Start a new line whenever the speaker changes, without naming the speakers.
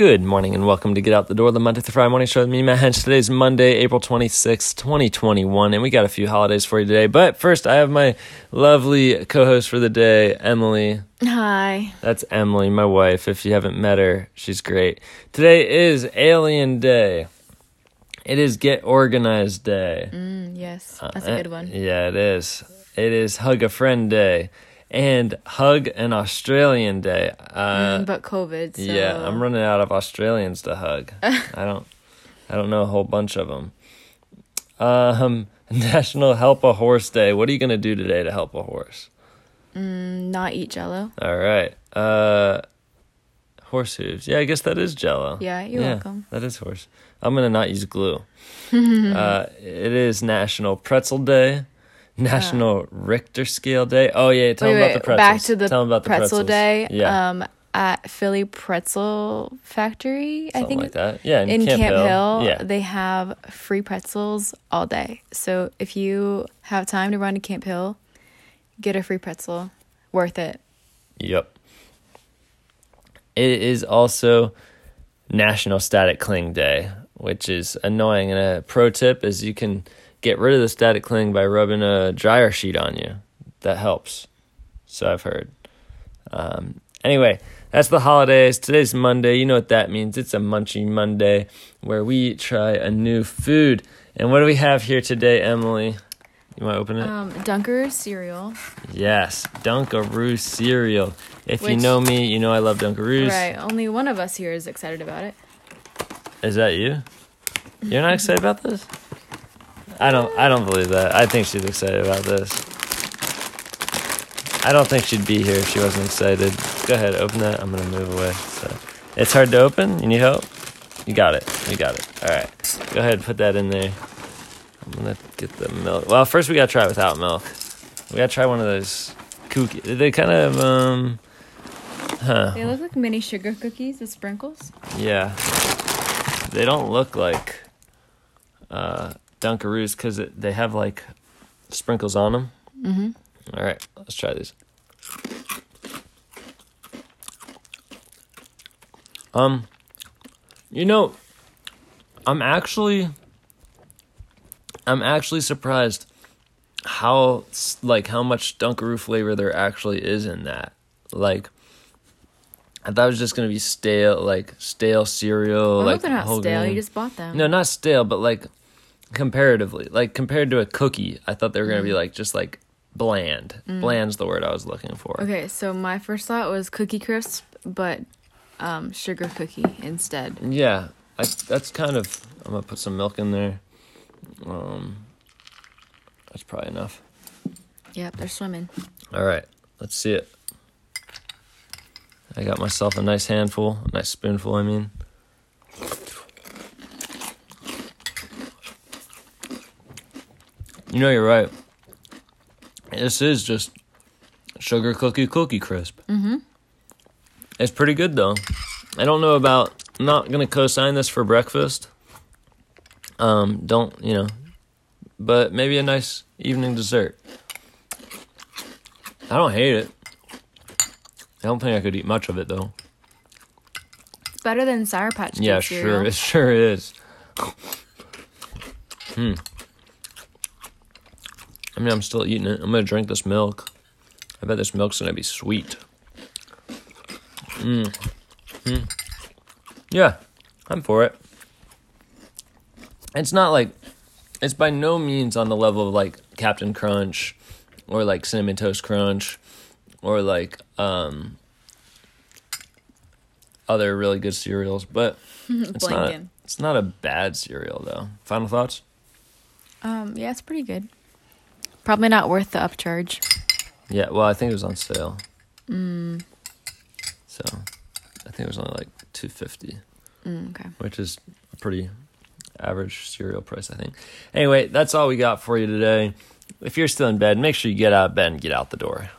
Good morning and welcome to Get Out the Door, the Monday through Friday morning show with me, Matt Hench. is Monday, April 26th, 2021, and we got a few holidays for you today. But first, I have my lovely co host for the day, Emily.
Hi.
That's Emily, my wife. If you haven't met her, she's great. Today is Alien Day. It is Get Organized Day.
Mm, yes, that's a good one.
Yeah, it is. It is Hug a Friend Day and Hug an Australian Day. Uh,
Mm, but COVID. So.
Yeah, I'm running out of Australians to hug. I don't, I don't know a whole bunch of them. Um, National Help a Horse Day. What are you gonna do today to help a horse?
Mm, not eat Jello.
All right. Uh, horse hooves. Yeah, I guess that is Jello.
Yeah, you're welcome.
That is horse. I'm gonna not use glue. uh, it is National Pretzel Day. National Richter Scale Day. Oh yeah, tell
wait,
them
wait.
about the pretzels.
Back to the
tell 'em about the
pretzel
pretzels.
day.
Yeah,
Um, at Philly Pretzel Factory, I think.
something like that. Yeah,
in Camp, Hill,
Yeah,
they have free pretzels all day. So if you have time to run to Camp Hill, get a free pretzel. Worth it.
Yep. It is also National Static Cling Day, which is annoying. And a pro tip is you can get rid of the static cling by rubbing a dryer sheet on you. That helps. So I've heard. Um, anyway, that's the holidays. Today's Monday. You know what that means. It's a Munchie Monday where we try a new food. And what do we have here today, Emily? You want to open it?
Um, Dunker's cereal.
Yes, Dunkaroo cereal. If you know me, you know I love Dunkaroos.
Right. Only one of us here is excited about it.
Is that you? You're not excited about this? I don't. I don't believe that. I think she's excited about this. I don't think she'd be here if she wasn't excited. Go ahead, open that. I'm gonna move away. So it's hard to open. You need help? You got it. You got it. All right. Go ahead, and put that in there. I'm gonna get the milk. Well, first we gotta try it without milk. We gotta try one of those cookies. They kind of um. Huh.
They look like mini sugar cookies with sprinkles.
Yeah. They don't look like uh, Dunkaroos because they have like sprinkles on them.
Mm-hmm.
All right, let's try these. Um, you know, I'm actually, I'm actually surprised how like how much Dunkaroo flavor there actually is in that. Like, I thought it was just gonna be stale, like stale cereal.
I
like
hope they're not
whole
stale.
grain.
You just bought them.
No, not stale, but like comparatively, like compared to a cookie, I thought they were gonna
Mm.
be like just like bland. Bland's the word I was looking for.
Okay, so my first thought was Cookie Crisp, but um, sugar cookie instead.
Yeah, I, that's kind of. I'm gonna put some milk in there. Um, that's probably enough.
Yep, they're swimming.
All right, let's see it. I got myself a nice handful, a nice spoonful. I mean. You know, you're right. This is just sugar cookie cookie crisp.
Mm-hmm.
It's pretty good though. I don't know about. I'm not gonna co-sign this for breakfast. Um, don't you know? But maybe a nice evening dessert. I don't hate it. I don't think I could eat much of it though.
It's better than Sour Patch Kids
yeah,
cereal.
sure, it sure is. Hmm. I mean, I'm still eating it. I'm gonna drink this milk. I bet this milk's gonna be sweet. Mm. Mm. Yeah, I'm for it. It's not like it's by no means on the level of like Captain Crunch or like Cinnamon Toast Crunch or like um other really good cereals, but it's not it's not a bad cereal though. Final thoughts?
Um, yeah, it's pretty good. Probably not worth the upcharge.
Yeah, well, I think it was on sale.
Mm,
So, I think it was only like 250,
mm, okay.
which is a pretty average cereal price, I think. Anyway, that's all we got for you today. If you're still in bed, make sure you get out of bed and get out the door.